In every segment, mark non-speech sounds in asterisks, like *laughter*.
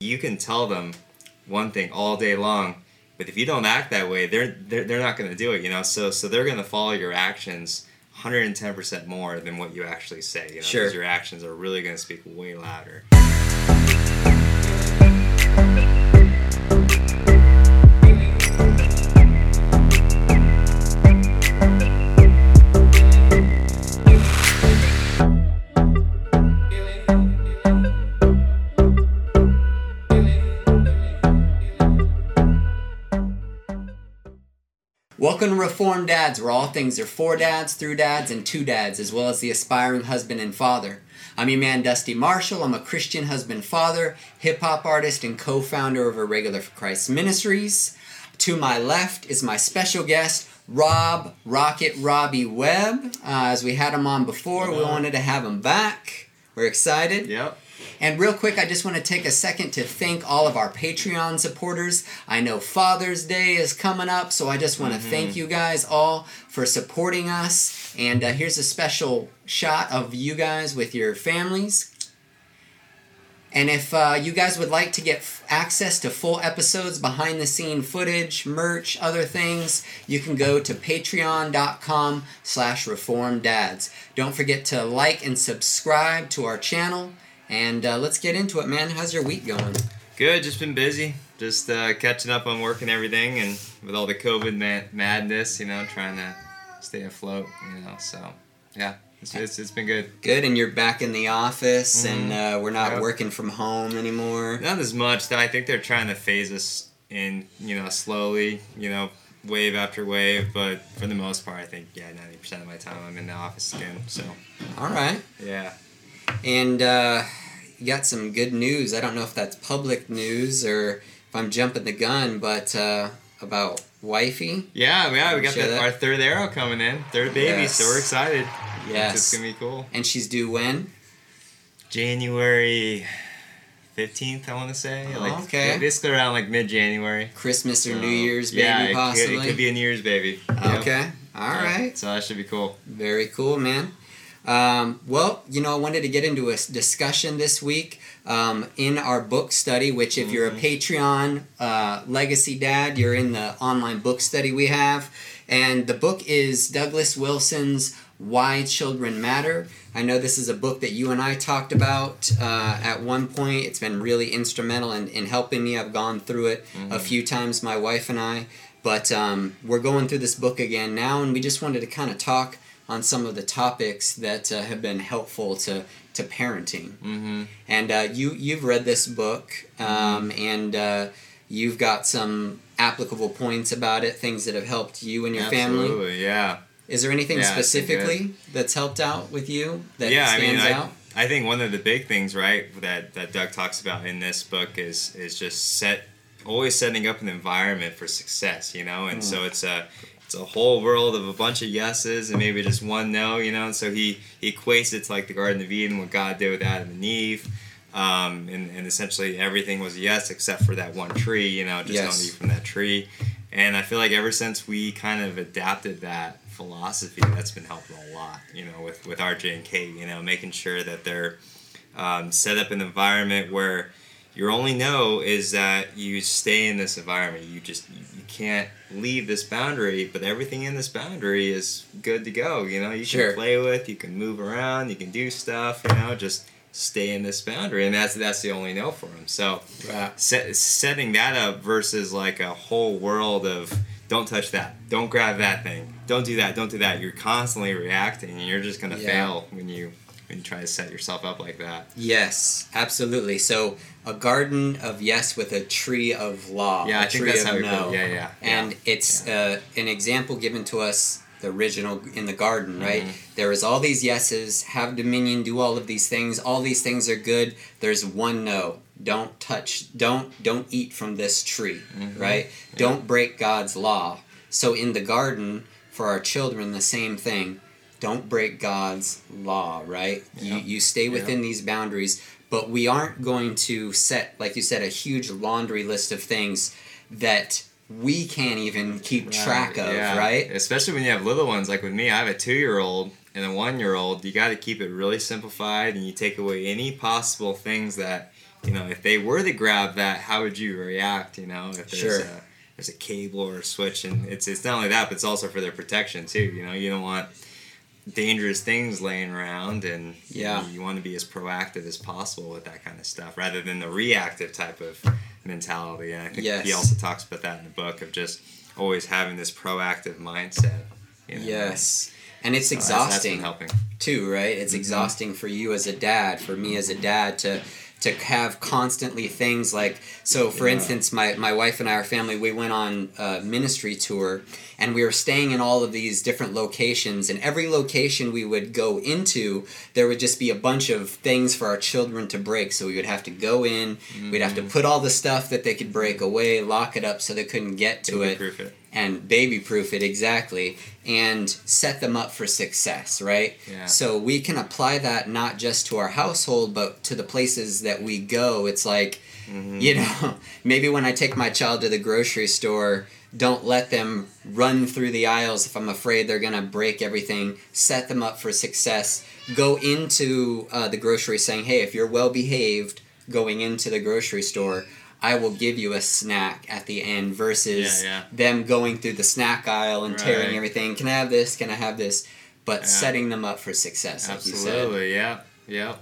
You can tell them one thing all day long, but if you don't act that way, they're they're, they're not going to do it. You know, so so they're going to follow your actions 110% more than what you actually say. You know, Sure. because your actions are really going to speak way louder. Welcome to Reformed Dads, where all things are for dads, through dads, and to dads, as well as the aspiring husband and father. I'm your man, Dusty Marshall. I'm a Christian husband father, hip hop artist, and co founder of Irregular for Christ Ministries. To my left is my special guest, Rob Rocket Robbie Webb. Uh, as we had him on before, we wanted to have him back. We're excited. Yep. And real quick, I just want to take a second to thank all of our Patreon supporters. I know Father's Day is coming up, so I just want to thank you guys all for supporting us. And uh, here's a special shot of you guys with your families. And if uh, you guys would like to get f- access to full episodes, behind the scene footage, merch, other things, you can go to patreon.com slash reformdads. Don't forget to like and subscribe to our channel. And uh, let's get into it, man. How's your week going? Good. Just been busy. Just uh, catching up on work and everything, and with all the COVID ma- madness, you know, trying to stay afloat. You know, so yeah, it's, it's, it's been good. Good, and you're back in the office, and uh, we're not Yep. working from home anymore. Not as much. I think they're trying to phase us in, you know, slowly, you know, wave after wave. But for the most part, I think yeah, ninety percent of my time I'm in the office again. So All right. yeah. And uh, you got some good news. I don't know if that's public news or if I'm jumping the gun, but uh, about wifey. Yeah, yeah, we got the, that? our third arrow coming in, third baby, so we're excited. Yes. It's gonna be cool. And she's due when? January fifteenth, I want to say. Oh, like okay. basically around like mid January. Christmas or New Year's baby, yeah, it possibly. Could, it could be a New Year's baby. Okay. All Yeah, right. So that should be cool. Very cool, man. Um, well, you know, I wanted to get into a discussion this week um, in our book study, which, if you're a Mm-hmm. Patreon uh, legacy dad, you're in the online book study we have. And the book is Douglas Wilson's Why Children Matter. I know this is a book that you and I talked about uh, at one point. It's been really instrumental in, in helping me. I've gone through it a few times, my wife and I. But um, we're going through this book again now, and we just wanted to kind of talk on some of the topics that uh, have been helpful to, to parenting. Mm-hmm. And uh, you you've read this book, um, and uh, you've got some applicable points about it, things that have helped you and your family. Absolutely, yeah. Is there anything Yeah, specifically that's helped out with you that yeah, I stands mean, out? I, I think one of the big things, right, that that Doug talks about in this book is is just set always setting up an environment for success, you know, and Mm. so it's a it's a whole world of a bunch of yeses and maybe just one no, you know, and so he, he equates it to like the Garden of Eden, what God did with Adam and Eve. Um, and, and essentially everything was a yes except for that one tree, you know, just Yes. don't eat from that tree. And I feel like ever since we kind of adapted that philosophy, that's been helping a lot, you know, with, with RJ and Kate, you know, making sure that they're um, set up an environment where your only no is that you stay in this environment. You just you, you can't leave this boundary, but everything in this boundary is good to go. You know, you Sure. can play with, you can move around, you can do stuff. You know, just stay in this boundary, and that's that's the only no for them. So set, setting that up versus like a whole world of don't touch that, don't grab that thing, don't do that, don't do that. You're constantly reacting, and you're just gonna Yeah. fail when you when you try to set yourself up like that. Yes, absolutely. So a garden of yes with a tree of law. Yeah, a I think tree that's of how we no. Yeah, yeah. And yeah. it's uh, an example given to us, the original in the garden, right? Mhm. There is all these yeses, have dominion, do all of these things. All these things are good. There's one no. Don't touch. Don't don't eat from this tree, Mhm. right? Don't break God's law. So in the garden for our children, the same thing. Don't break God's law, right? You Yeah. you stay within these boundaries, but we aren't going to set, like you said, a huge laundry list of things that we can't even keep track of, yeah. right? Especially when you have little ones. Like with me, I have a two-year-old and a one-year-old. You got to keep it really simplified, and you take away any possible things that you know, if they were to grab that, how would you react? You know, if there's Sure. a there's a cable or a switch, and it's it's not only that, but it's also for their protection too. You know, you don't want dangerous things laying around, and you Yeah. know, you want to be as proactive as possible with that kind of stuff, rather than the reactive type of mentality. And I think he also talks about that in the book of just always having this proactive mindset. You know? Yes. And it's So that's- that's been exhausting helping. too, right? It's Mm-hmm. exhausting for you as a dad, for me as a dad to to have constantly things like so for Yeah. instance my, my wife and i our family we went on a ministry tour and we were staying in all of these different locations and every location we would go into there would just be a bunch of things for our children to break so we would have to go in we'd have to Mm-hmm. put all the stuff that they could break away lock it up so they couldn't get to it it. And baby proof it exactly and set them up for success right Yeah. so we can apply that not just to our household but to the places that we go it's like Mhm. you *laughs* know maybe when i take my child to the grocery store don't let them run through the aisles if i'm afraid they're going to break everything set them up for success go into uh, the grocery saying hey if you're well behaved going into the grocery store i will give you a snack at the end versus Yeah, yeah. them going through the snack aisle and tearing everything can i have this can i have this but Yeah. setting them up for success like you said Absolutely. Yeah. Yeah.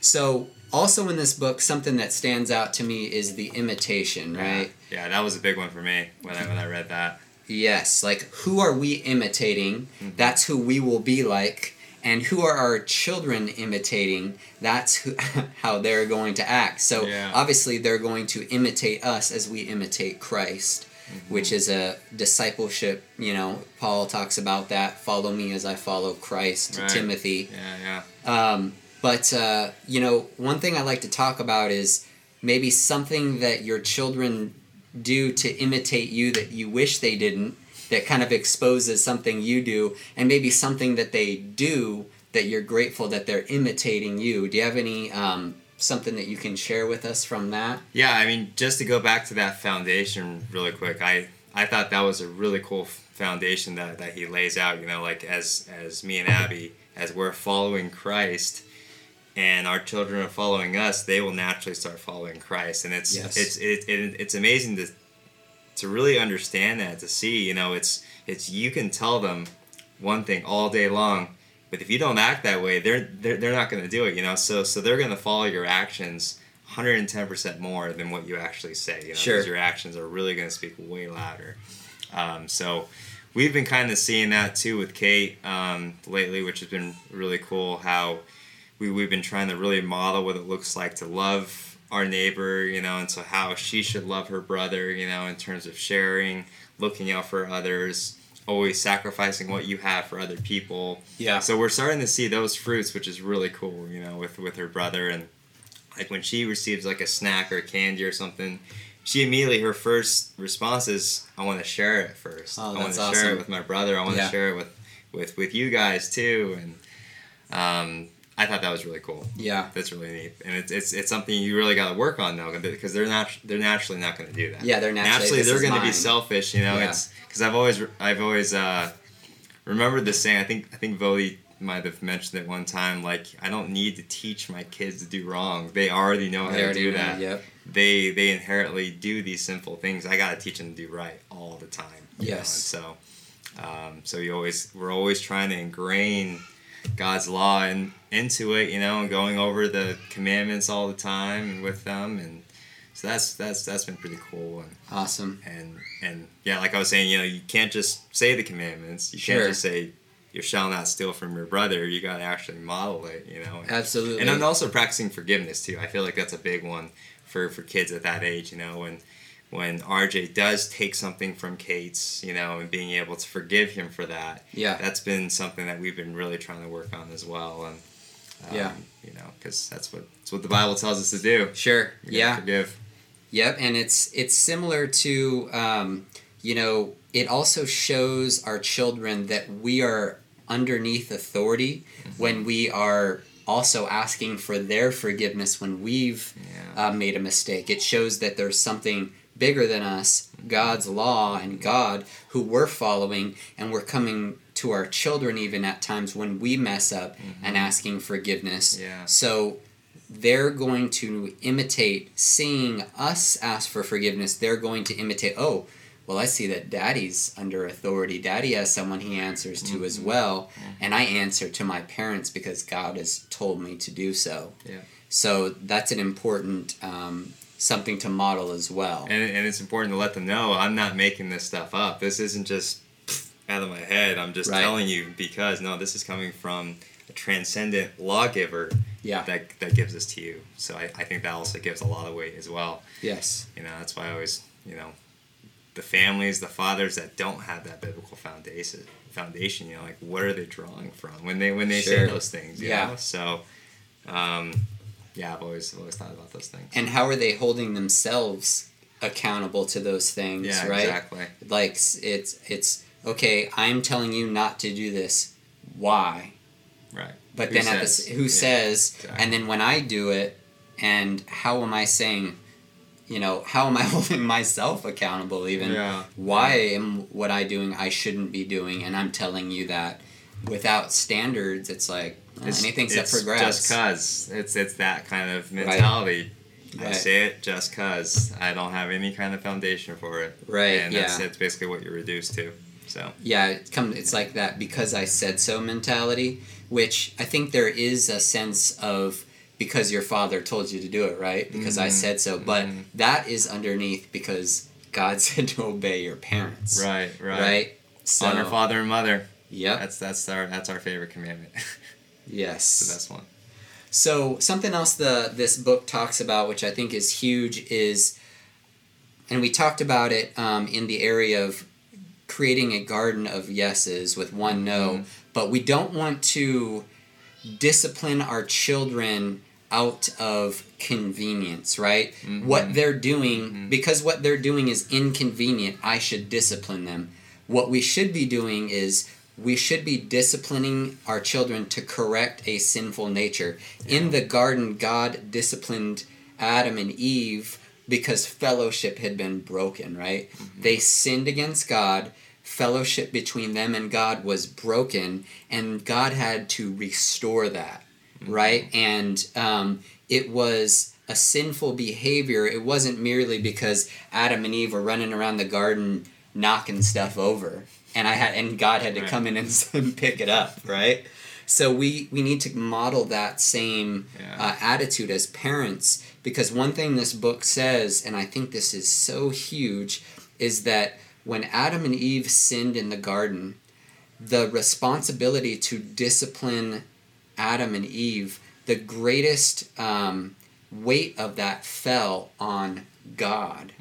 so, also in this book, something that stands out to me is the imitation, right? Yeah, that was a big one for me when I when I read that. Yes, like who are we imitating? Mhm. That's who we will be like. And who are our children imitating? That's who, *laughs* how they're going to act. So, Yeah. obviously, they're going to imitate us as we imitate Christ, Mm-hmm. which is a discipleship. You know, Paul talks about that follow me as I follow Christ to Right. Timothy. Yeah, yeah. Um, but uh, you know, one thing I like to talk about is maybe something that your children do to imitate you that you wish they didn't. That kind of exposes something you do, and maybe something that they do that you're grateful that they're imitating you. Do you have any um, something that you can share with us from that? Yeah, I mean, just to go back to that foundation really quick, I I thought that was a really cool foundation that, that he lays out. You know, like as as me and Abby, as we're following Christ, and our children are following us, they will naturally start following Christ, and it's Yes. it's it, it, it's amazing to to really understand that to see. You know, it's it's you can tell them one thing all day long. But if you don't act that way, they're they're, they're not going to do it, you know. So so they're going to follow your actions 110% more than what you actually say. You know, Sure. your actions are really going to speak way louder. Um, so we've been kind of seeing that too with Kate um, lately, which has been really cool. How we we've been trying to really model what it looks like to love our neighbor, you know, and so how she should love her brother, you know, in terms of sharing, looking out for others, always sacrificing what you have for other people. Yeah. So we're starting to see those fruits, which is really cool, you know, with with her brother and like when she receives like a snack or candy or something, she immediately her first response is, "I want to share it first. Oh, I want to share it with my brother. I want to Yeah. share it with with with you guys too." And um, I thought that was really cool. Yeah. That's really neat, and it's it's, it's something you really got to work on though, because they're not they're naturally not going to do that. Yeah, they're naturally- naturally they're going to be selfish. You know, Yeah. it's because I've always I've always uh, remembered this saying. I think I think Voddie might have mentioned it one time. Like I don't need to teach my kids to do wrong. They already know how They to do know, that. Yep. They they inherently do these simple things. I got to teach them to do right all the time. know, Yes. and so um, so you always we're always trying to ingrain God's law and into it, you know, and going over the commandments all the time and with them, and so that's that's that's been pretty cool. And Awesome. and and yeah, like I was saying, you know, you can't just say the commandments. You Sure. can't just say you shall not steal from your brother. You got to actually model it, you know. Absolutely. And I'm also practicing forgiveness too. I feel like that's a big one for for kids at that age. You know, when when RJ does take something from Kate's, you know, and being able to forgive him for that. Yeah. That's been something that we've been really trying to work on as well. And um, Yeah. you know, because that's what that's what the Bible tells us to do. Sure. Yeah. Forgive. Yep, and it's it's similar to um, you know it also shows our children that we are underneath authority when we are also asking for their forgiveness when we've Yeah. uh, made a mistake. It shows that there's something bigger than us, God's law and God, who we're following, and we're coming to our children even at times when we mess up and asking forgiveness. Yeah. So they're going to imitate seeing us ask for forgiveness. They're going to imitate, oh, well, I see that daddy's under authority. Daddy has someone he answers to mm-hmm. as well. Mm-hmm. And I answer to my parents because God has told me to do so. Yeah. So that's an important um, something to model as well. And, and it's important to let them know I'm not making this stuff up. This isn't just out of my head. I'm just right. telling you because no, this is coming from a transcendent lawgiver yeah. that, that gives this to you. So I, I think that also gives a lot of weight as well. Yes. You know, that's why I always, you know, the families, the fathers that don't have that biblical foundation, foundation, you know, like what are they drawing from when they when they sure. say those things? yeah. Know? So, um, yeah, I've always I've always thought about those things. And how are they holding themselves accountable to those things? Yeah, right. Exactly. Like it's it's okay. I'm telling you not to do this. Why? Right. But who then says? at the who yeah, says, exactly. and then when I do it, and how am I saying? You know, how am I *laughs* holding myself accountable? Even yeah. why am what I doing I shouldn't be doing, and I'm telling you that without standards, it's like it's, anything's it's up for. Just cause it's it's that kind of mentality. Right. I right. say it just cause I don't have any kind of foundation for it. Right. And that's yeah. it's basically what you're reduced to. So yeah, it come it's like that because I said so mentality, which I think there is a sense of because your father told you to do it, right? Because mm-hmm. I said so, but mm-hmm. that is underneath because God *laughs* said to obey your parents. Right. Right. Right. So, Honor father and mother. Yep. That's that's our that's our favorite commandment. *laughs* yes. It's the best one. So something else the this book talks about, which I think is huge, is, and we talked about it um, in the area of creating a garden of yeses with one no, mm-hmm. but we don't want to discipline our children out of convenience, right? Mm-hmm. What they're doing, mm-hmm. because what they're doing is inconvenient, I should discipline them. What we should be doing is we should be disciplining our children to correct a sinful nature. Yeah. In the garden, God disciplined Adam and Eve because fellowship had been broken, right? Mm-hmm. They sinned against God. Fellowship between them and God was broken, and God had to restore that, mm-hmm. right? And um, it was a sinful behavior. It wasn't merely because Adam and Eve were running around the garden knocking stuff over and I had and God had to right. come in and, *laughs* pick it up, right? So we we need to model that same yeah. uh, attitude as parents because one thing this book says, and I think this is so huge, is that when Adam and Eve sinned in the garden, the responsibility to discipline Adam and Eve, the greatest um, weight of that fell on God,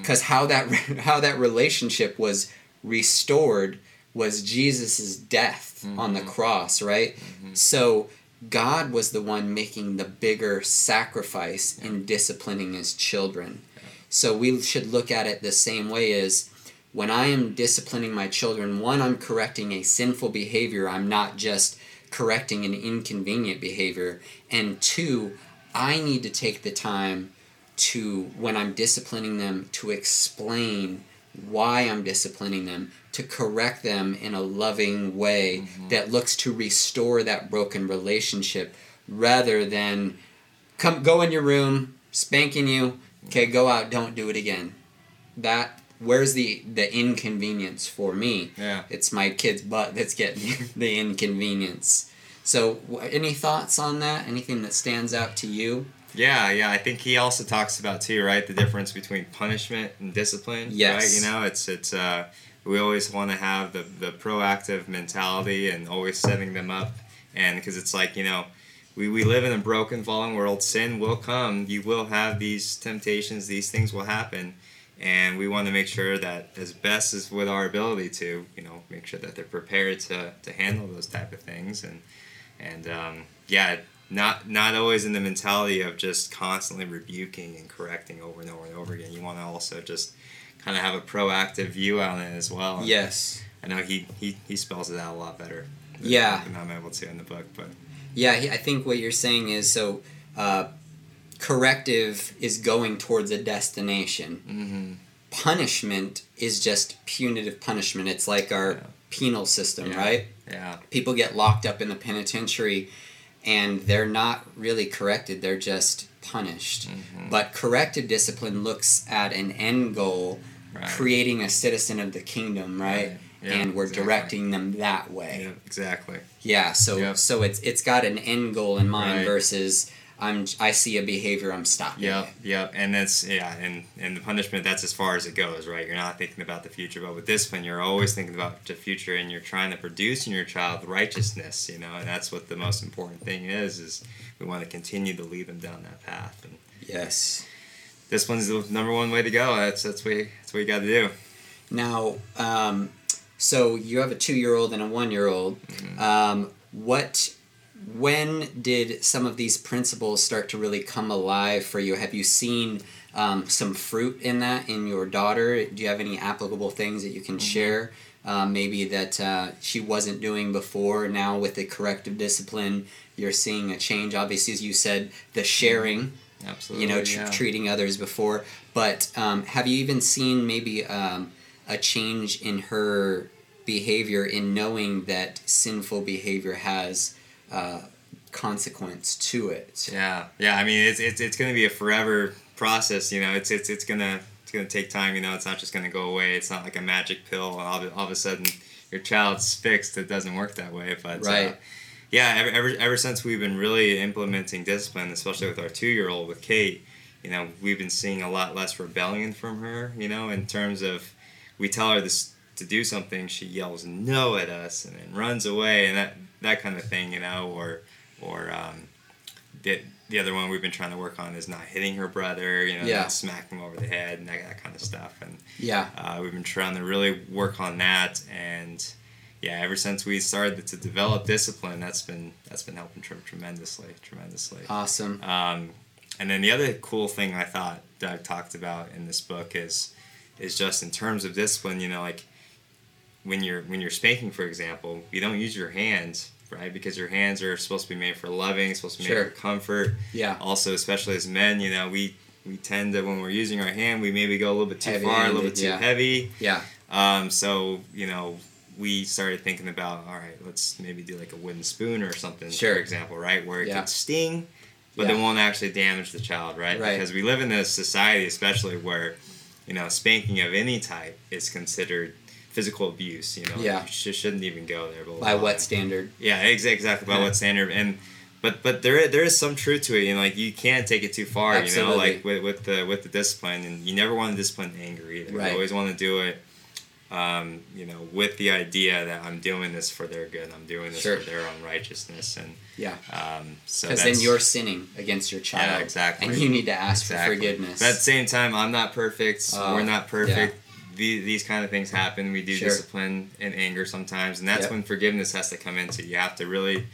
because mm-hmm. how that *laughs* how that relationship was restored was Jesus' death mm-hmm. on the mm-hmm. cross, right? Mm-hmm. So God was the one making the bigger sacrifice yeah. in disciplining his children. Yeah. So we should look at it the same way as when I am disciplining my children, one, I'm correcting a sinful behavior, I'm not just correcting an inconvenient behavior. And two, I need to take the time to, when I'm disciplining them, to explain why I'm disciplining them, to correct them in a loving way mm-hmm. that looks to restore that broken relationship rather than come go in your room, spanking you, okay, go out, don't do it again. That where's the the inconvenience for me? Yeah. It's my kid's butt that's getting *laughs* the inconvenience. So, any thoughts on that? Anything that stands out to you? Yeah, yeah. I think he also talks about too, right? The difference between punishment and discipline. Yes. Right. You know, it's it's uh, we always want to have the the proactive mentality and always setting them up, and because it's like you know. We, we live in a broken, fallen world. Sin will come. You will have these temptations. These things will happen, and we want to make sure that, as best as with our ability to, you know, make sure that they're prepared to, to handle those type of things. And and um, yeah, not not always in the mentality of just constantly rebuking and correcting over and over and over again. You want to also just kind of have a proactive view on it as well. Yes. I know he, he, he spells it out a lot better. Than, yeah. I'm able to in the book, but. Yeah, I think what you're saying is so. Uh, corrective is going towards a destination. Mm-hmm. Punishment is just punitive punishment. It's like our yeah. penal system, yeah. right? Yeah. People get locked up in the penitentiary and they're not really corrected, they're just punished. Mhm. But corrective discipline looks at an end goal, Right. creating a citizen of the kingdom, right? Right. Yeah, and we're exactly. directing them that way. Yeah, exactly. Yeah, so Yep. so it's it's got an end goal in mind Right. versus I'm I see a behavior I'm stopping Yep, it. yep, and that's yeah, and and the punishment that's as far as it goes, right? You're not thinking about the future, but with discipline, you're always thinking about the future, and you're trying to produce in your child righteousness, you know, and that's what the most important thing is. Is we want to continue to lead them down that path, and Yes. one's the number one way to go. That's that's what you, that's what you got to do. Now, um, so you have a two-year-old and a one-year-old. Mm-hmm. Um, what, when did some of these principles start to really come alive for you? Have you seen um, some fruit in that in your daughter? Do you have any applicable things that you can Mm-hmm. share? Um, maybe that uh, she wasn't doing before. Now with the corrective discipline, you're seeing a change. Obviously, as you said, the sharing Absolutely, you know, tr- yeah. treating others before. But um, have you even seen maybe um, a change in her behavior in knowing that sinful behavior has uh, consequence to it? Yeah, yeah. I mean, it's it's, it's going to be a forever process. You know, it's it's it's gonna it's gonna take time. You know, it's not just going to go away. It's not like a magic pill. All of, all of a sudden, your child's fixed. It doesn't work that way. But uh, Right. yeah, ever, ever ever since we've been really implementing discipline, especially with our two year old with Kate, you know, we've been seeing a lot less rebellion from her. You know, in terms of we tell her this to do something, she yells no at us and then runs away and that that kind of thing. You know, or or um, the the other one we've been trying to work on is not hitting her brother. You know, Yeah. not smacking him over the head and that, that kind of stuff. And Yeah. uh, we've been trying to really work on that, and yeah, ever since we started to develop discipline, that's been that's been helping tre- tremendously, tremendously. Awesome. Um, and then the other cool thing I thought Doug talked about in this book is is just in terms of discipline. You know, like when you're when you're spanking, for example, you don't use your hands, right? Because your hands are supposed to be made for loving, supposed to be Sure. for comfort. Yeah. Also, especially as men, you know, we we tend to when we're using our hand, we maybe go a little bit too far, a little bit too yeah. heavy. Yeah. Um, so you know, we started thinking about all right, let's maybe do like a wooden spoon or something, Sure. for example, right, where it Yeah. could sting, but Yeah. it won't actually damage the child, right? Right. Because we live in a society, especially where you know spanking of any type is considered physical abuse. You know, Yeah. you sh- shouldn't even go there. By what standard? yeah, ex- exactly. By what standard? And but but there there is some truth to it. You know, like you can't take it too far. You know, like with, with the with the discipline, and you never want to discipline anger either. Right. You always want to do it. Um, you know, with the idea that I'm doing this for their good, I'm doing this Sure. for their own righteousness, and Yeah. um, so Because then you're sinning against your child. yeah, exactly, And you need to ask Exactly. for forgiveness. But at the same time, I'm not perfect. Oh, We're not perfect. These, these kind of things happen. We do Sure. discipline and anger sometimes, and that's Yep. when forgiveness has to come in. So You have to really,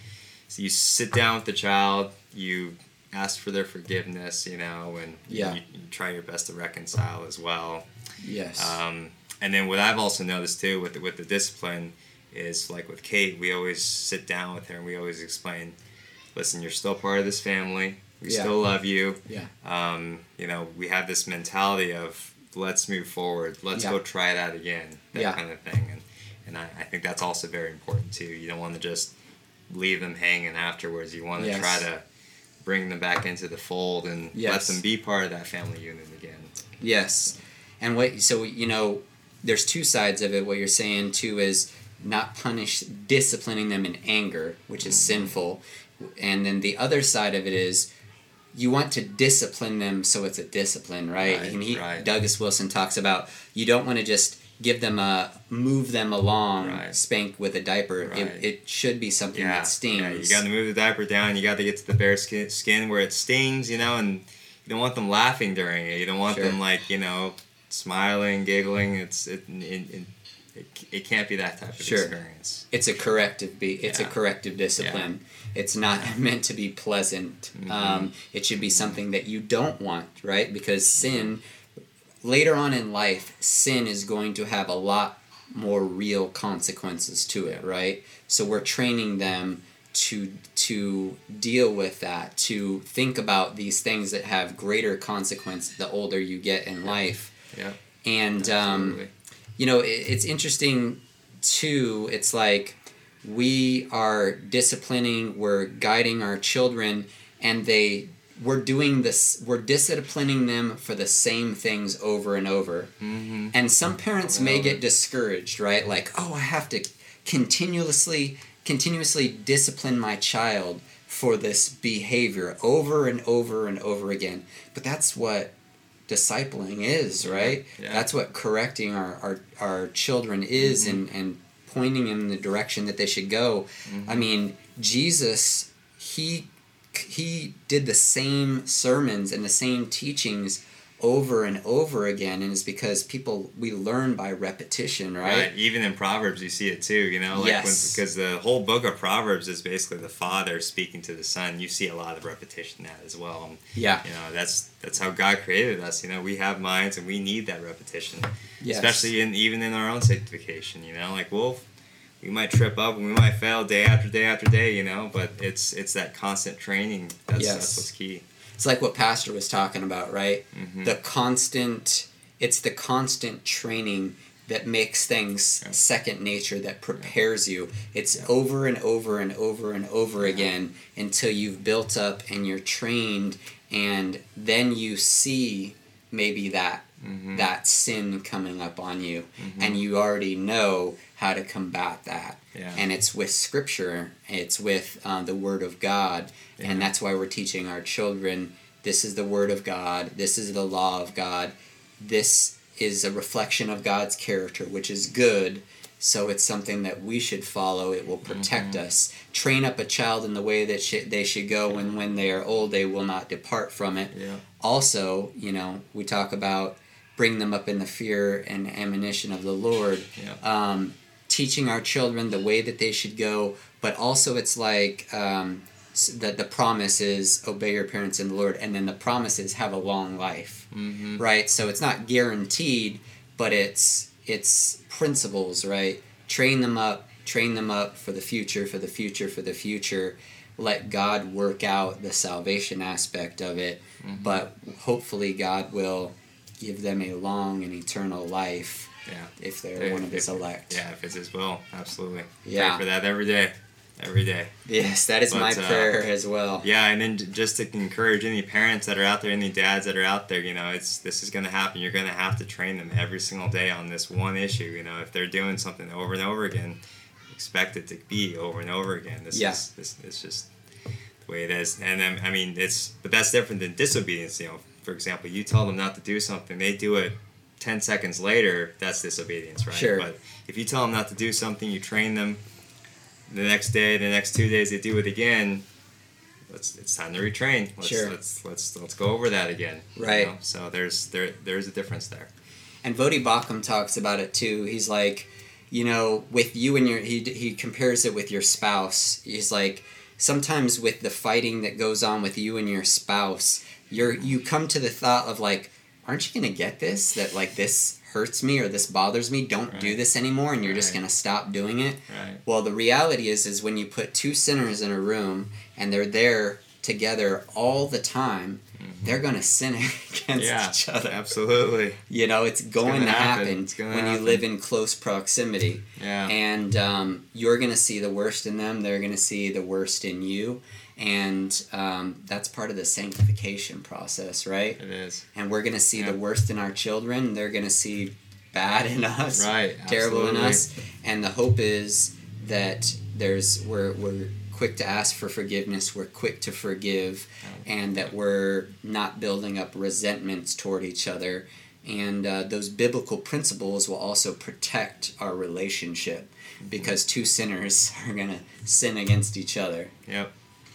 so you sit down with the child, you ask for their forgiveness, you know, and Yeah. you, you try your best to reconcile as well. yes. Um, and then what I've also noticed too with the, with the discipline is like with Kate, we always sit down with her and we always explain, listen, you're still part of this family. We Yeah. still love you. Yeah. Um, you know, we have this mentality of let's move forward. Let's Yeah. go try that again. That Yeah. kind of thing. And and I, I think that's also very important too. You don't want to just leave them hanging afterwards. You want to Yes. try to bring them back into the fold and let them be part of that family unit again. Yes, and what so you know, there's two sides of it. What you're saying too is not punish, disciplining them in anger, which is Mm-hmm. sinful, and then the other side of it is you want to discipline them so it's a discipline, right? Right, and he, right. Douglas Wilson talks about you don't want to just give them a move them along, Right. spank with a diaper. It, it should be something Yeah, that stings. yeah, you got to move the diaper down. You got to get to the bare skin, skin where it stings, you know, and you don't want them laughing during it. You don't want Sure. them like you know smiling, giggling. It's it it, it, it, it can't be that type of Sure. experience. it's a corrective be it's a corrective discipline it's not *laughs* meant to be pleasant. Mhm. um, it should be something that you don't want right? Because sin later on in life sin is going to have a lot more real consequences to it right? So we're training them to to deal with that to think about these things that have greater consequence the older you get in life. Yeah. and um, you know it, it's interesting too. It's like we are disciplining, we're guiding our children, and they we're doing this we're disciplining them for the same things over and over Mm-hmm. and some parents may get discouraged right like oh i have to continuously continuously discipline my child for this behavior over and over and over again but that's what discipling is right Yeah. that's what correcting our, our, our children is Mm-hmm. and, and pointing them in the direction that they should go Mm-hmm. i mean jesus he he did the same sermons and the same teachings over and over again and it's because people we learn by repetition right, Right. Even in Proverbs, you see it too. You know, like Yes. because the whole book of Proverbs is basically the father speaking to the son. You see a lot of repetition in that as well. And, yeah you know, that's that's how God created us. You know, we have minds and we need that repetition, yes. especially in even in our own sanctification. You know, like we'll we might trip up and we might fail day after day after day. You know, but it's it's that constant training. That's Yes. that's what's key. It's like what pastor was talking about right Mhm. the constant it's the constant training that makes things Yeah. second nature that prepares you it's over and over and over and over Yeah. again until you've built up and you're trained and then you see maybe that Mhm. that sin coming up on you Mhm. and you already know how to combat that. Yeah. and it's with scripture. It's with uh, the word of god. Yeah. and that's why we're teaching our children this is the word of god. This is the law of god. This is a reflection of god's character which is good. So it's something that we should follow. It will protect Mm-hmm. us. Train up a child in the way that sh- they should go and when they are old they will not depart from it. Yeah. also you know we talk about bring them up in the fear and admonition of the lord. Yeah. um, teaching our children the way that they should go but also it's like um, that the promise is obey your parents in the lord and then the promise is have a long life. Mm-hmm. right? So it's not guaranteed but it's it's principles right? Train them up train them up for the future for the future for the future. Let god work out the salvation aspect of it Mhm. but hopefully god will give them a long and eternal life Yeah. if they're If- one of his if- elect Yeah, if it's His will, absolutely. Yeah. Pray for that every day, every day. yes that is But, my uh, prayer as well Yeah, and then just to encourage any parents that are out there, any dads that are out there, you know, it's this is going to happen. You're going to have to train them every single day on this one issue. You know, if they're doing something over and over again, expect it to be over and over again. This Yeah. is this is just the way it is. And then I mean, it's but that's different than disobedience. You know, for example, you tell them not to do something, they do it. 10 seconds later, that's disobedience, right? Sure. But if you tell them not to do something, you train them, the next day, the next two days, they do it again. Let's it's time to retrain. Let's Sure. let's let's let's go over that again. you Right. know? So there's there there's a difference there. And Voddie Baucham talks about it too. He's like, you know, with you and your, he, he compares it with your spouse. He's like, sometimes with the fighting that goes on with you and your spouse, you're, you come to the thought of like, aren't you going to get this? That like this hurts me or this bothers me. Don't do this anymore. And you're just going to stop doing it. Right. Well, the reality is, is when you put two sinners in a room and they're there together all the time, they're going to sin *laughs* against Mm-hmm. Yeah. each other. Absolutely. You know, it's going gonna happen, happen. It's gonna when you live in close proximity. Yeah. And um, you're going to see the worst in them, they're going to see the worst in you. And um, that's part of the sanctification process, right? it is. And we're going to see Yeah. the worst in our children, they're going to see bad in us, Right. terrible in us. And the hope is that there's we're, we're quick to ask for forgiveness, we're quick to forgive, and that we're not building up resentments toward each other. And uh, those biblical principles will also protect our relationship because two sinners *laughs* are going to sin against each other. Yep.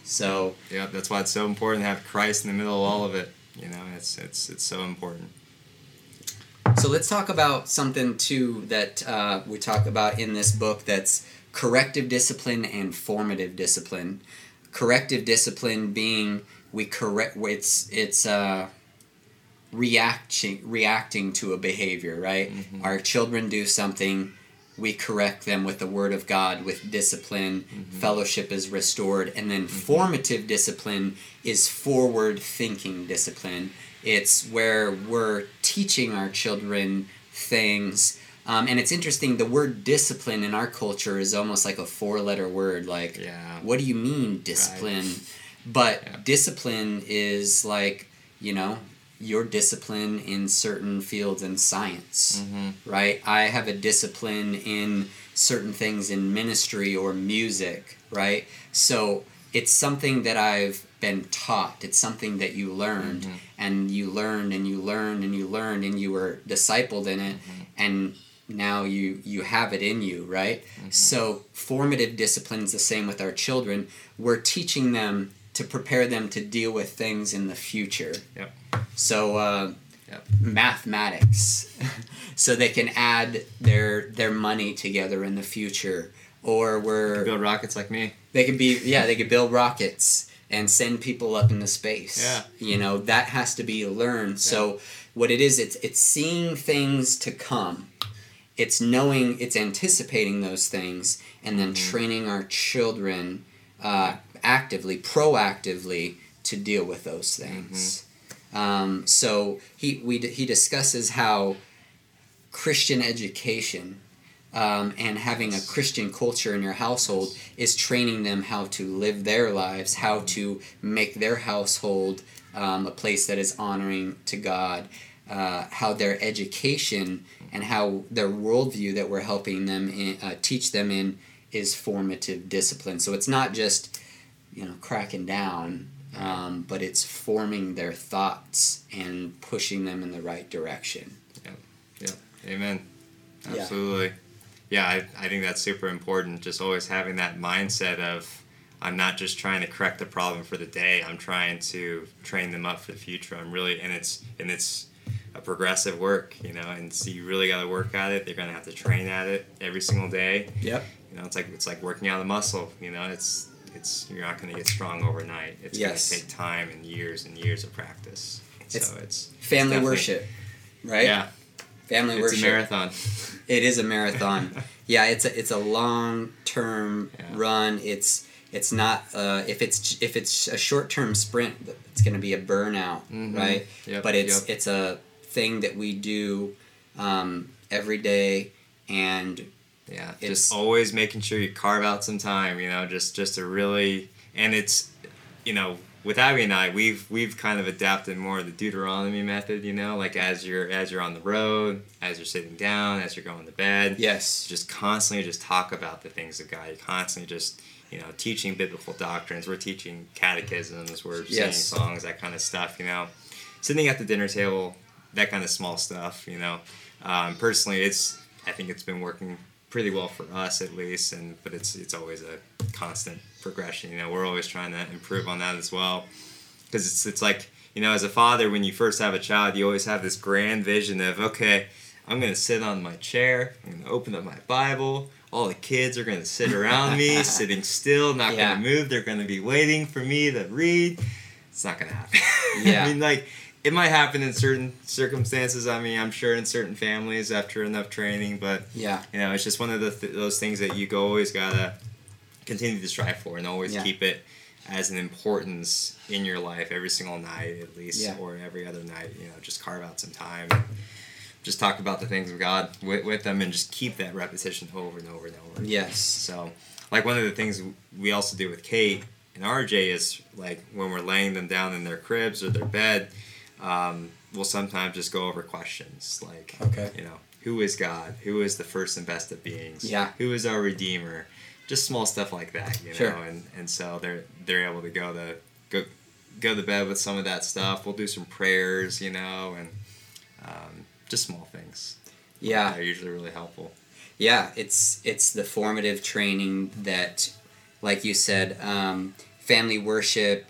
So, Yep. That's why it's so important to have Christ in the middle of all of it. You know, it's it's it's so important. so let's talk about something too that uh, we talk about in this book that's corrective discipline and formative discipline. Corrective discipline being we correct it's it's uh, reacting reacting to a behavior, right? Mhm. Our children do something, we correct them with the word of God, with discipline, fellowship is restored, and then formative discipline is forward thinking discipline. It's where we're teaching our children things Um, and it's interesting. The word discipline in our culture is almost like a four-letter word. Like, Yeah. what do you mean discipline? But Yeah. discipline is like you know your discipline in certain fields in science, Mm-hmm. right? I have a discipline in certain things in ministry or music, right? So it's something that I've been taught. It's something that you learned, Mhm. and you learned, and you learned, and you learned, and you were discipled in it, and now you you have it in you, right? So formative discipline is the same with our children. We're teaching them to prepare them to deal with things in the future. Yep. So uh, Yep. mathematics, *laughs* so they can add their their money together in the future, or we're Build rockets like me. they could be yeah they could build rockets and send people up into space. Yeah. you know that has to be learned. So what it is, it's it's seeing things to come. It's knowing, it's anticipating those things, and then Mm-hmm. training our children uh, actively, proactively to deal with those things. Mm-hmm. Um, so he we he discusses how Christian education um, and having a Christian culture in your household is training them how to live their lives, how to make their household um, a place that is honoring to God, uh, how their education and how their worldview that we're helping them in, uh, teach them in is formative discipline. So it's not just you know cracking down, um, but it's forming their thoughts and pushing them in the right direction. Amen. Yeah. Amen absolutely. Yeah, I, I think that's super important. Just always having that mindset of I'm not just trying to correct the problem for the day. I'm trying to train them up for the future. I'm really and it's and it's a progressive work, you know, and so you really got to work at it. They're gonna have to train at it every single day. Yep. You know, it's like it's like working out a muscle. You know, it's it's you're not gonna get strong overnight. It's Yes. gonna take time and years and years of practice. It's so it's Family definitely- worship, right? Yeah, Family it's worship. a marathon. It is a marathon. *laughs* yeah, it's a it's a long term Yeah. run. It's it's not uh, if it's if it's a short term sprint, it's going to be a burnout, Mhm. right? Yep, but it's yep. it's a thing that we do um, every day, and Yeah, It's- just always making sure you carve out some time, you know, just just to really, and it's, you know, with Abby and I, we've we've kind of adapted more of the Deuteronomy method, you know, like as you're as you're on the road, as you're sitting down, as you're going to bed, yes, just constantly just talk about the things of God. You're constantly just you know teaching biblical doctrines. We're teaching catechisms. We're singing songs, that kind of stuff. You know, sitting at the dinner table, that kind of small stuff. You know, um, personally, it's I think it's been working pretty well for us at least, and but it's it's always a constant progression. You know, we're always trying to improve on that as well because it's it's like you know as a father when you first have a child you always have this grand vision of okay i'm going to sit on my chair i'm going to open up my bible all the kids are going to sit around me *laughs* sitting still not Yeah. going to move they're going to be waiting for me to read it's not going to happen *laughs* Yeah. i mean like it might happen in certain circumstances. I mean i'm sure in certain families after enough training but yeah, you know it's just one of the th- those things that you go always gotta continue to strive for and always Yeah. keep it as an importance in your life every single night at least Yeah. or every other night you know just carve out some time. And just talk about the things of god with, with them and just keep that repetition over and over and over yes, so like one of the things we also do with kate and rj is like when we're laying them down in their cribs or their bed um, we'll sometimes just go over questions like Okay. you know who is god who is the first and best of beings Yeah. who is our redeemer just small stuff like that you Sure. know and and so they're they're able to go to go go to bed with some of that stuff we'll do some prayers you know and um, just small things yeah. that are usually really helpful Yeah, it's it's the formative training that, like you said, um, family worship,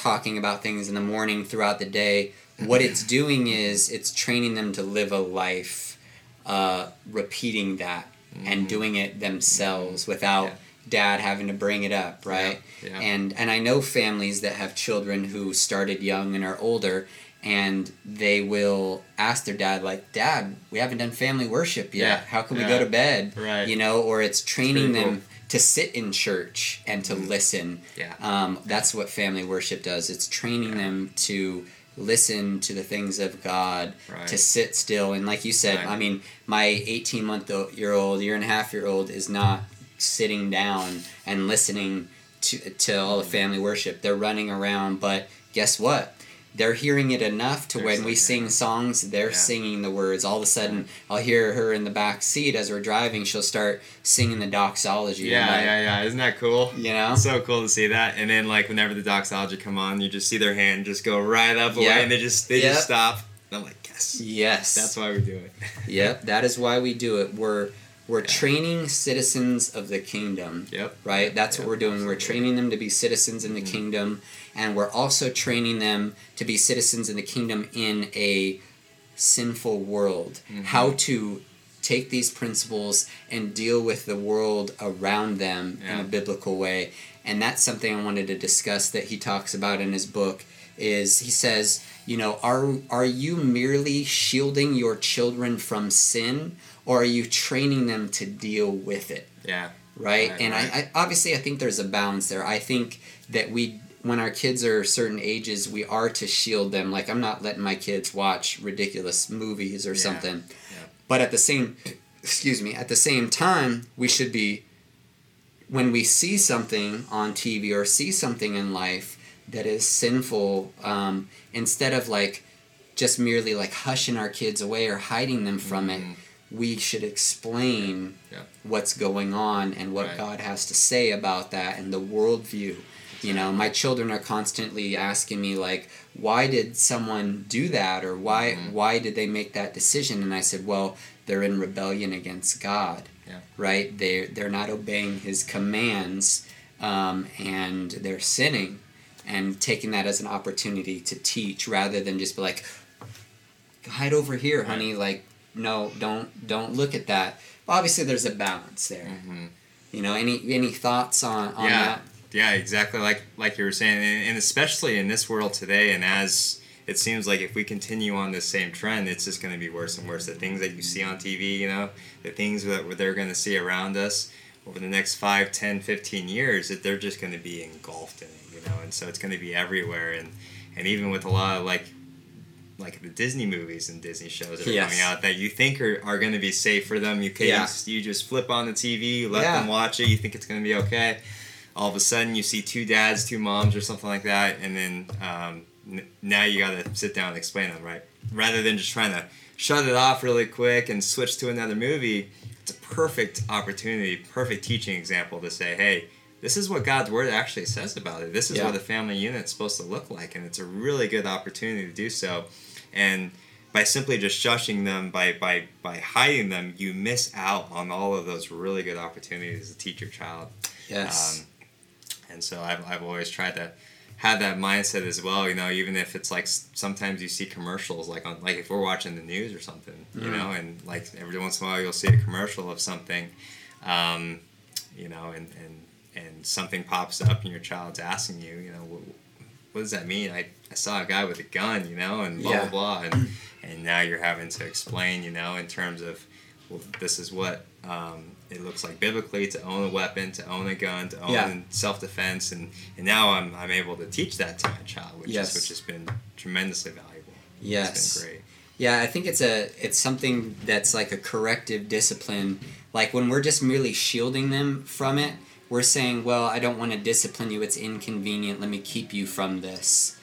talking about things in the morning throughout the day. What it's doing is it's training them to live a life, uh, repeating that and doing it themselves without Yeah. dad having to bring it up, right? Yeah, yeah. And and I know families that have children who started young and are older and they will ask their dad like dad we haven't done family worship yet Yeah, how can we go to bed Right. you know or it's training pretty them to sit in church and to listen yeah um, that's what family worship does it's training them to listen to the things of God, Right. to sit still. And like you said, Right. I mean, my 18 month year old, year and a half year old is not sitting down and listening to, to all the family worship. They're running around, but guess what? They're hearing it enough to They're when we sing songs, they're Yeah. singing the words. All of a sudden, I'll hear her in the back seat as we're driving. She'll start singing the doxology. Yeah, like, yeah, yeah. Isn't that cool? You know? so cool to see that. And then like whenever the doxology come on, you just see their hand just go right up away, and they just they Yep. just stop. And I'm like, yes, Yes. that's why we do it. *laughs* Yep, that is why we do it. We're we're training citizens of the kingdom. Yep. Right? That's what we're doing. We're training them to be citizens in the Mhm. kingdom and we're also training them to be citizens in the kingdom in a sinful world. Mhm. How to take these principles and deal with the world around them in a biblical way. And that's something I wanted to discuss that he talks about in his book is he says, you know, are are you merely shielding your children from sin or are you training them to deal with it? Yeah. right? Right, and right. I, I obviously I think there's a balance there. I think that we when our kids are certain ages, we are to shield them. Like I'm not letting my kids watch ridiculous movies or Yeah, something. yeah. But at the same *coughs* excuse me, at the same time, we should be when we see something on TV or see something in life that is sinful, um, instead of like just merely like hushing our kids away or hiding them from it, Mhm. we should explain Yeah. what's going on and what Right. God has to say about that and the worldview. You know, my children are constantly asking me like, "Why did someone do that?" or "Why Mhm. why did they make that decision?" And I said, "Well, they're in rebellion against God, Yeah. right? They they're not obeying His commands, um, and they're sinning, and taking that as an opportunity to teach rather than just be like, hide over here, honey. Like, no, don't don't look at that. Obviously, there's a balance there. hmm You know, any any thoughts on on yeah. that? Yeah, exactly like like you were saying, and, and especially in this world today, and as it seems like if we continue on this same trend, it's just going to be worse and worse. The things that you see on TV, you know, the things that they're going to see around us over the next 5, 10, 15 years, that they're just going to be engulfed in it, you know, and so it's going to be everywhere, and and even with a lot of like like the Disney movies and Disney shows that are Yes. coming out that you think are, are going to be safe for them. You can Yeah. you just flip on the TV, let Yeah. them watch it, you think it's going to be okay all of a sudden you see two dads, two moms, or something like that, and then um, n- now you got to sit down and explain them, right? Rather than just trying to shut it off really quick and switch to another movie, it's a perfect opportunity, perfect teaching example to say, hey, this is what God's word actually says about it. This is Yeah. what a family unit's supposed to look like, and it's a really good opportunity to do so. And by simply just shushing them, by, by, by hiding them, you miss out on all of those really good opportunities to teach your child. Yes. Um, and so I've, I've always tried to have that mindset as well. You know, even if it's like sometimes you see commercials, like on like if we're watching the news or something, you Mm. know, and like every once in a while you'll see a commercial of something, um, you know, and, and and something pops up and your child's asking you, you know, what, what does that mean? I, I saw a guy with a gun, you know, and blah Yeah. blah blah, and *clears throat* and now you're having to explain, you know, in terms of well, this is what um, it looks like biblically to own a weapon, to own a gun, to own Yeah. self defense, and, and now I'm, I'm able to teach that to my child, which Yes. is which has been tremendously valuable. Yes. it's been great. Yeah, I think it's a it's something that's like a corrective discipline. Like when we're just merely shielding them from it, we're saying, "Well, I don't want to discipline you. It's inconvenient. Let me keep you from this.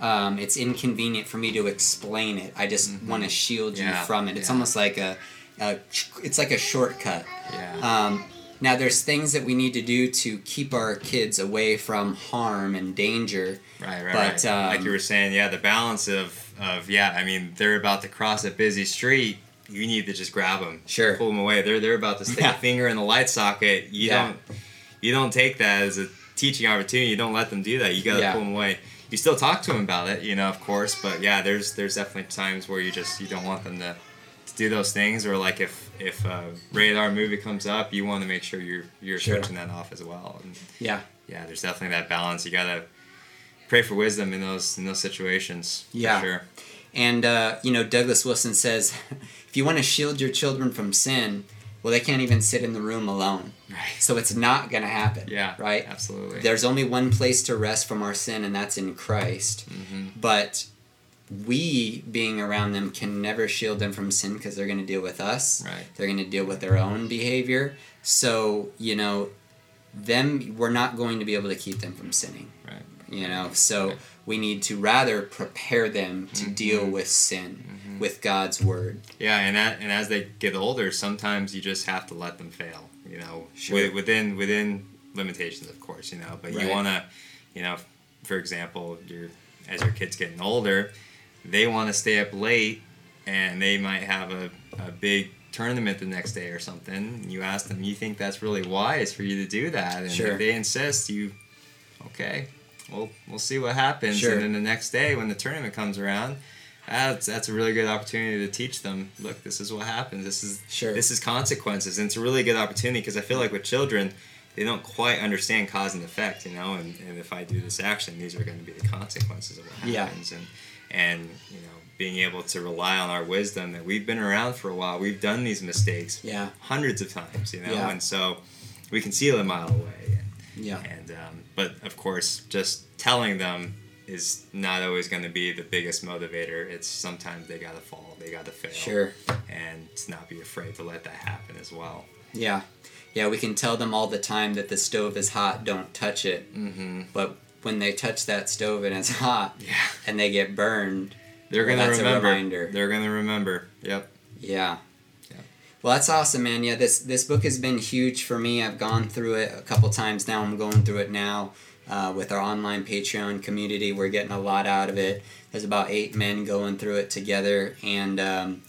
Um, it's inconvenient for me to explain it. I just Mhm. want to shield you Yeah, from it. It's yeah. almost like a, a it's like a shortcut. Yeah. Um, now, there's things that we need to do to keep our kids away from harm and danger. Right, right, But, right. like um, you were saying, yeah, the balance of, of yeah, I mean, they're about to cross a busy street. You need to just grab them, Sure. pull them away. They're they're about to stick Yeah. a finger in the light socket. You Yeah. don't you don't take that as a teaching opportunity. You don't let them do that. You got to Yeah. pull them away. You still talk to them about it, you know, of course. But yeah, there's there's definitely times where you just you don't want them to do those things. Or like if if a radar movie comes up, you want to make sure you're you're Sure. switching that off as well. And, Yeah. yeah, there's definitely that balance. You gotta pray for wisdom in those in those situations. Yeah. sure. And uh, you know, Douglas Wilson says, *laughs* if you want to shield your children from sin, well, they can't even sit in the room alone. Right. So it's not going to happen. Yeah. Right. Absolutely. There's only one place to rest from our sin, and that's in Christ. hmm But we being around them can never shield them from sin because they're going to deal with us. Right. They're going to deal with their own behavior. So, you know, them we're not going to be able to keep them from sinning. Right. You know, so Right. we need to rather prepare them to deal Mhm. with sin Mhm. with God's word. Yeah, and that, and as they get older, sometimes you just have to let them fail. You know, Sure. wi- within within limitations, of course. You know, but Right. you want to, you know, for example, your as your kids getting older, they want to stay up late, and they might have a, a big tournament the next day or something. You ask them, you think that's really wise for you to do that? And Sure. if they insist, you, okay, well, we'll see what happens. Sure. And then the next day when the tournament comes around, that's that's a really good opportunity to teach them. Look, this is what happens. This is Sure. this is consequences, and it's a really good opportunity because I feel like with children, they don't quite understand cause and effect, you know. And, and if I do this action, these are going to be the consequences of what Yeah. happens. And and you know, being able to rely on our wisdom that we've been around for a while, we've done these mistakes Yeah. hundreds of times, you know, Yeah. and so we can see it a mile away. Yeah. And um, but of course, just telling them is not always going to be the biggest motivator. It's sometimes they gotta fall, they gotta fail, Sure. and to not be afraid to let that happen as well. Yeah. Yeah, we can tell them all the time that the stove is hot, don't touch it. Mm-hmm. But when they touch that stove and it's hot *laughs* Yeah, and they get burned, they're gonna that's a remember. reminder. They're gonna remember. Yep. yeah. Yeah. Well, that's awesome, man. Yeah, this this book has been huge for me. I've gone through it a couple times now. I'm going through it now uh, with our online Patreon community. We're getting a lot out of it. There's about eight men going through it together, and um,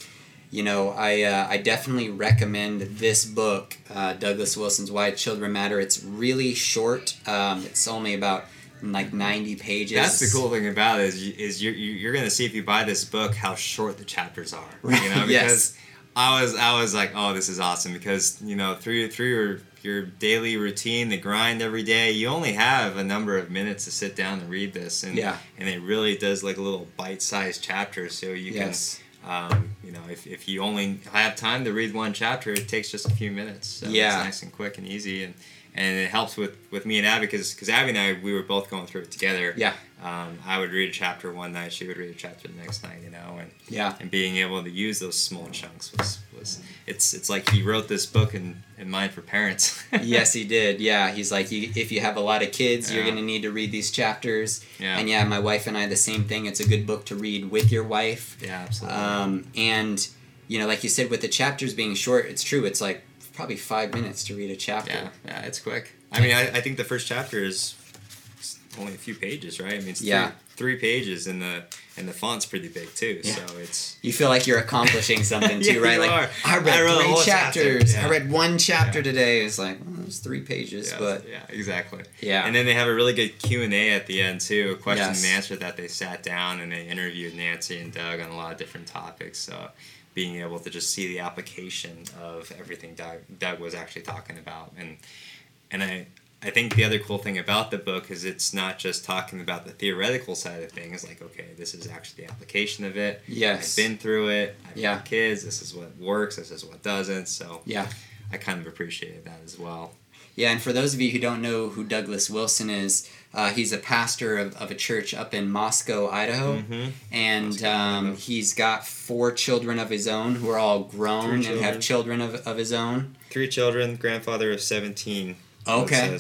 you know, I uh, I definitely recommend this book, uh, Douglas Wilson's Why Children Matter. It's really short. Um, it's only about like 90 pages. That's the cool thing about it is, you, is you're, you're going to see if you buy this book how short the chapters are. Right, You *laughs* know, because yes. I was I was like, oh, this is awesome because you know through through your your daily routine, the grind every day, you only have a number of minutes to sit down and read this, and Yeah. and it really does like a little bite-sized chapter, so you Yes. can. Um, you know, if, if you only have time to read one chapter, it takes just a few minutes. So Yeah. it's nice and quick and easy, and, and it helps with, with me and Abby because because Abby and I we were both going through it together. Yeah. Um, I would read a chapter one night, she would read a chapter the next night, you know, and Yeah. and being able to use those small chunks was, was it's it's like he wrote this book in, in mind for parents. *laughs* yes, he did. Yeah, he's like, you, if you have a lot of kids, you're going to need to read these chapters. Yeah. And yeah, my wife and I, the same thing. It's a good book to read with your wife. yeah, absolutely. Um, and, you know, like you said, with the chapters being short, it's true. It's like probably five minutes to read a chapter. yeah, yeah, it's quick. I mean, I, I think the first chapter is only a few pages, right? I mean, it's Yeah. three, three pages, and the and the font's pretty big too. Yeah. So it's You feel like you're accomplishing *laughs* something too, Yeah, right? like are. I read I three chapter, chapters. yeah. I read one chapter today. It's like well, it's three pages, yeah, but yeah, exactly. yeah, And then they have a really good Q and A at the end too, a question Yes. and answer that they sat down and they interviewed Nancy and Doug on a lot of different topics. So being able to just see the application of everything Doug, Doug was actually talking about, and and I I think the other cool thing about the book is it's not just talking about the theoretical side of things, like okay, this is actually the application of it. yes, I've been through it. I've Yeah. kids. This is what works. This is what doesn't. So yeah. I kind of appreciated that as well. Yeah, and for those of you who don't know who Douglas Wilson is, uh, he's a pastor of, of a church up in Moscow, Idaho. Mm-hmm. And Moscow, um, Idaho. he's got four children of his own who are all grown and have children of, of his own. Three children, grandfather of seventeen. Okay.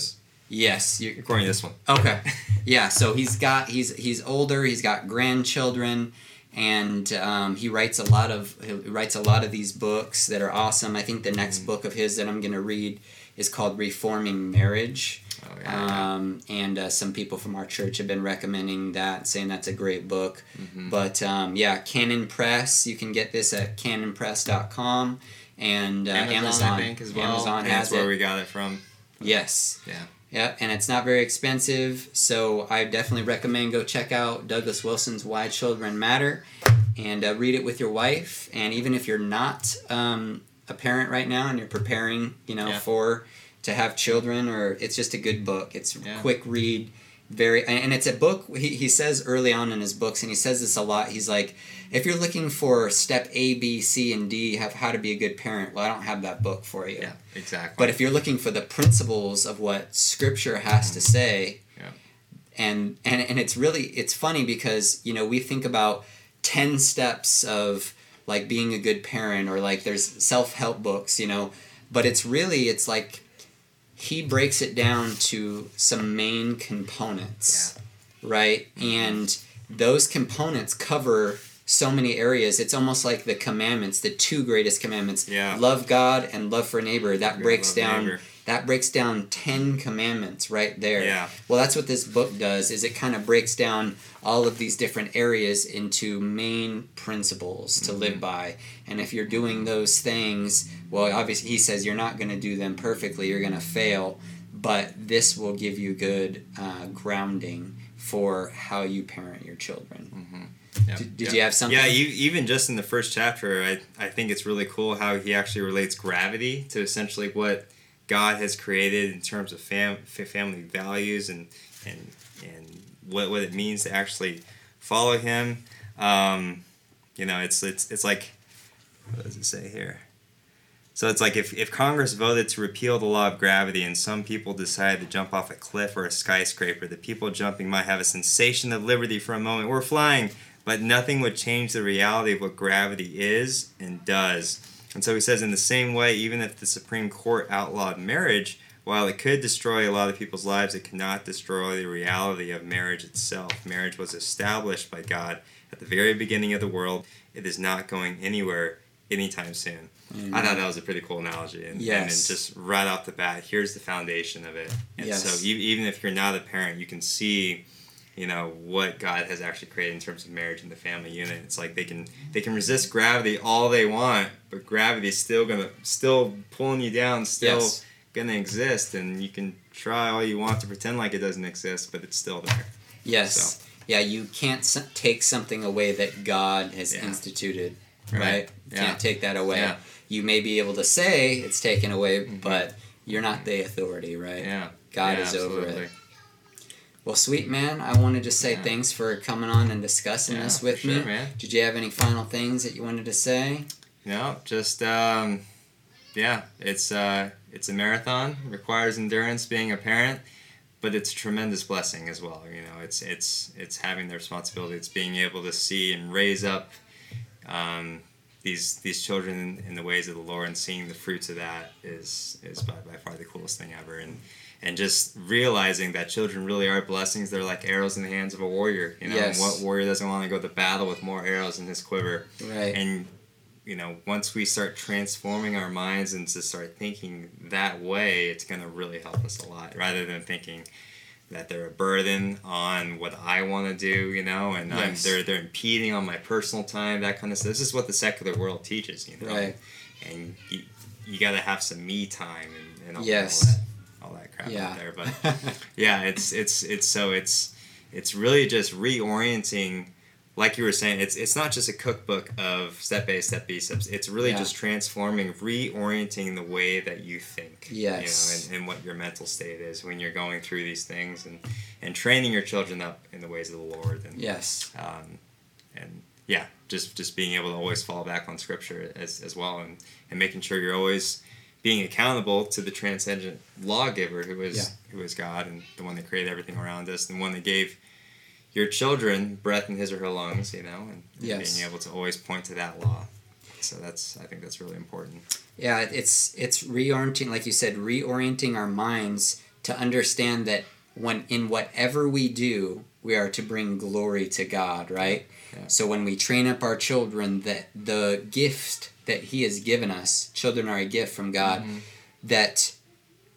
Yes. you're, according to this one. okay. *laughs* Yeah. So he's got he's he's older. He's got grandchildren, and um, he writes a lot of he writes a lot of these books that are awesome. I think the next Mm. book of his that I'm going to read is called Reforming Marriage. Oh yeah. Um, and uh, some people from our church have been recommending that, saying that's a great book. Mhm. But um, yeah, Canon Press, you can get this at canonpress.com. And uh, Amazon, I think as well. Amazon has that's where it. we got it from. Yes. Yeah. Yeah, and it's not very expensive, so I definitely recommend go check out Douglas Wilson's Why Children Matter and uh, read it with your wife. And even if you're not um, a parent right now and you're preparing, you know, Yeah. for to have children, or it's just a good mm-hmm. book. It's Yeah. quick read, very, and it's a book. He, he says early on in his books, and he says this a lot. He's like, if you're looking for step A, B, C, and D, have how to be a good parent. Well, I don't have that book for you. Yeah. Exactly. But if you're looking for the principles of what Scripture has to mm-hmm. say, Yeah. and and and it's really it's funny because you know we think about 10 steps of like being a good parent or like there's self-help books you know but it's really it's like he breaks it down to some main components right? Mm-hmm. And those components cover so many areas. It's almost like the commandments the two greatest commandments Yeah. love god and love for neighbor. That Good, breaks down neighbor. That breaks down 10 commandments right there Yeah. well that's what this book does is it kind of breaks down all of these different areas into main principles to Mm-hmm. live by and if you're doing those things well obviously he says you're not going to do them perfectly you're going to fail but this will give you good uh, grounding for how you parent your children Yep, Did- did yep. you have something? Yeah, you, even just in the first chapter, I, I think it's really cool how he actually relates gravity to essentially what God has created in terms of fam, family values and and and what, what it means to actually follow Him. Um, you know, it's it's it's like what does it say here? So it's like if, if Congress voted to repeal the law of gravity and some people decided to jump off a cliff or a skyscraper, the people jumping might have a sensation of liberty for a moment. We're flying, but nothing would change the reality of what gravity is and does. And so he says, in the same way, even if the Supreme Court outlawed marriage, while it could destroy a lot of people's lives, it cannot destroy the reality of marriage itself. Marriage was established by God at the very beginning of the world. It is not going anywhere anytime soon. I thought that was a pretty cool analogy. And, Yes. and just right off the bat, here's the foundation of it. And Yes. so even if you're not a parent, you can see, you know, what God has actually created in terms of marriage and the family unit. It's like they can they can resist gravity all they want, but gravity is still gonna still pulling you down, still Yes. gonna exist, and you can try all you want to pretend like it doesn't exist, but it's still there. Yes. Yeah, you can't take something away that God has Yeah. instituted, right? Right. You Yeah. Can't take that away. Yeah. You may be able to say it's taken away, mm-hmm. but you're not the authority, right? Yeah. God is over it. Well, sweet man, I wanted to say Yeah. thanks for coming on and discussing Yeah, this with sure, me. man. Did you have any final things that you wanted to say? No, just um, yeah, it's uh, it's a marathon. Requires endurance being a parent, but it's a tremendous blessing as well. You know, it's it's it's having the responsibility. It's being able to see and raise up um, these these children in the ways of the Lord and seeing the fruits of that is is by, by far the coolest thing ever. And and just realizing that children really are blessings. They're like arrows in the hands of a warrior. You know, Yes. and what warrior doesn't want to go to battle with more arrows in his quiver? Right. and you know once we start transforming our minds and to start thinking that way it's going to really help us a lot rather than thinking that they're a burden on what I want to do, you know, and I'm, Yes. they're they're impeding on my personal time, that kind of stuff. This is what the secular world teaches, you know, Right. and you, you got to have some me time and, and all, Yes. all that all that crap Yeah. out there. But yeah, it's it's it's so it's it's really just reorienting. Like you were saying, it's it's not just a cookbook of step A, step B steps. It's really Yeah. just transforming, reorienting the way that you think. Yes. You know, and, and what your mental state is when you're going through these things, and and training your children up in the ways of the Lord. And yes. um, and yeah, just just being able to always fall back on Scripture as as well, and and making sure you're always being accountable to the transcendent lawgiver who is Yeah. who is God and the one that created everything around us, and the one that gave your children breath in his or her lungs, you know, and, Yes. being able to always point to that law. So that's I think that's really important. Yeah, it's it's reorienting, like you said, reorienting our minds to understand that when in whatever we do, we are to bring glory to God, right? Yeah. So when we train up our children, that the gift that He has given us, children are a gift from God, Mm-hmm. that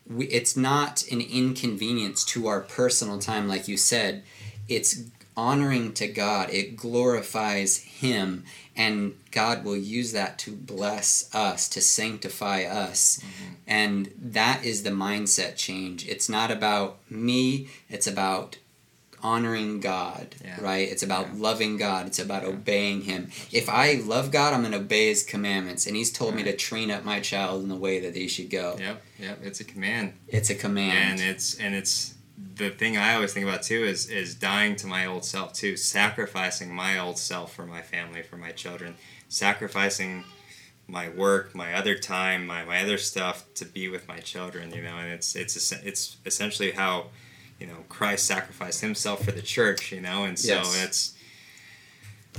we, it's not an inconvenience to our personal time, like you said. It's honoring to God. It glorifies Him, and God will use that to bless us, to sanctify us. Mm-hmm. And that is the mindset change. It's not about me, it's about honoring God, Yeah. right? It's about Yeah. loving God, it's about Yeah. obeying Him. If I love God, I'm going to obey His commandments. And He's told me to train up my child in the way that they should go. Yep, yep, it's a command. It's a command. and it's and it's the thing I always think about too is is dying to my old self too, sacrificing my old self for my family, for my children, sacrificing my work, my other time, my, my other stuff to be with my children, you know, and it's it's it's essentially how you know Christ sacrificed himself for the church, you know, and so Yes. it's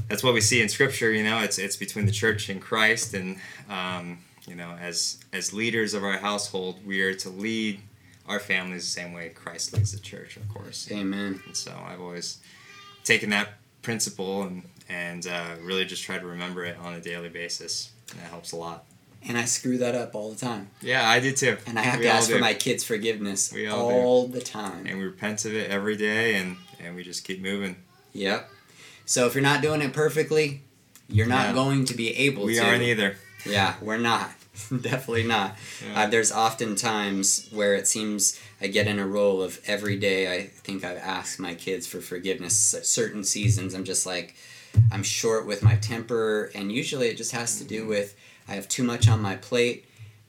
that's what we see in Scripture. You know, it's it's between the church and Christ, and um, you know, as as leaders of our household, we are to lead our families the same way Christ leads the church, of course. Amen. And so I've always taken that principle and and uh, really just try to remember it on a daily basis. And that helps a lot. And I screw that up all the time. Yeah, I do too. And I have We to ask for my kids' forgiveness We all all the time. and we repent of it every day, and and we just keep moving. Yep. So if you're not doing it perfectly, you're not Yeah. going to be able We to. aren't either. Yeah, we're not. *laughs* Definitely not. Yeah. Uh, there's often times where it seems I get in a role of every day I think I've asked my kids for forgiveness. At certain seasons, I'm just like, I'm short with my temper, and usually it just has to do with I have too much on my plate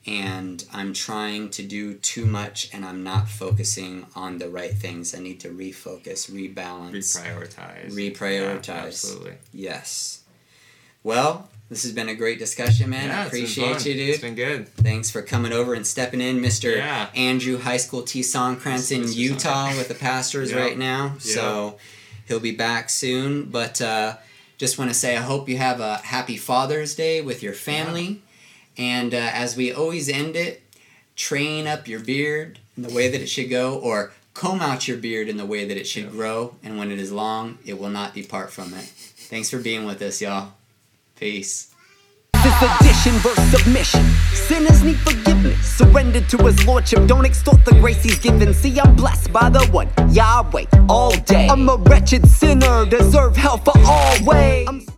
and I'm trying to do too much and I'm not focusing on the right things. I need to refocus, rebalance. Reprioritize. Reprioritize. Yeah, absolutely. yes. Well, this has been a great discussion, man. I Yeah, been appreciate you, dude. It's been good. Thanks for coming over and stepping in, Mr. Yeah. Andrew High School T Songkrantz in Utah with the pastors *laughs* Yep. right now. So he'll be back soon. But uh, just want to say, I hope you have a happy Father's Day with your family. And uh, as we always end it, train up your beard in the way that it should go, or comb out your beard in the way that it should Yep. grow. And when it is long, it will not depart from it. Thanks for being with us, y'all. Peace. This addition versus submission. Sinners need forgiveness. Surrender to his lordship. Don't extort the grace he's given. See, I'm blessed by the one Yahweh all day. I'm a wretched sinner, deserve hell for always.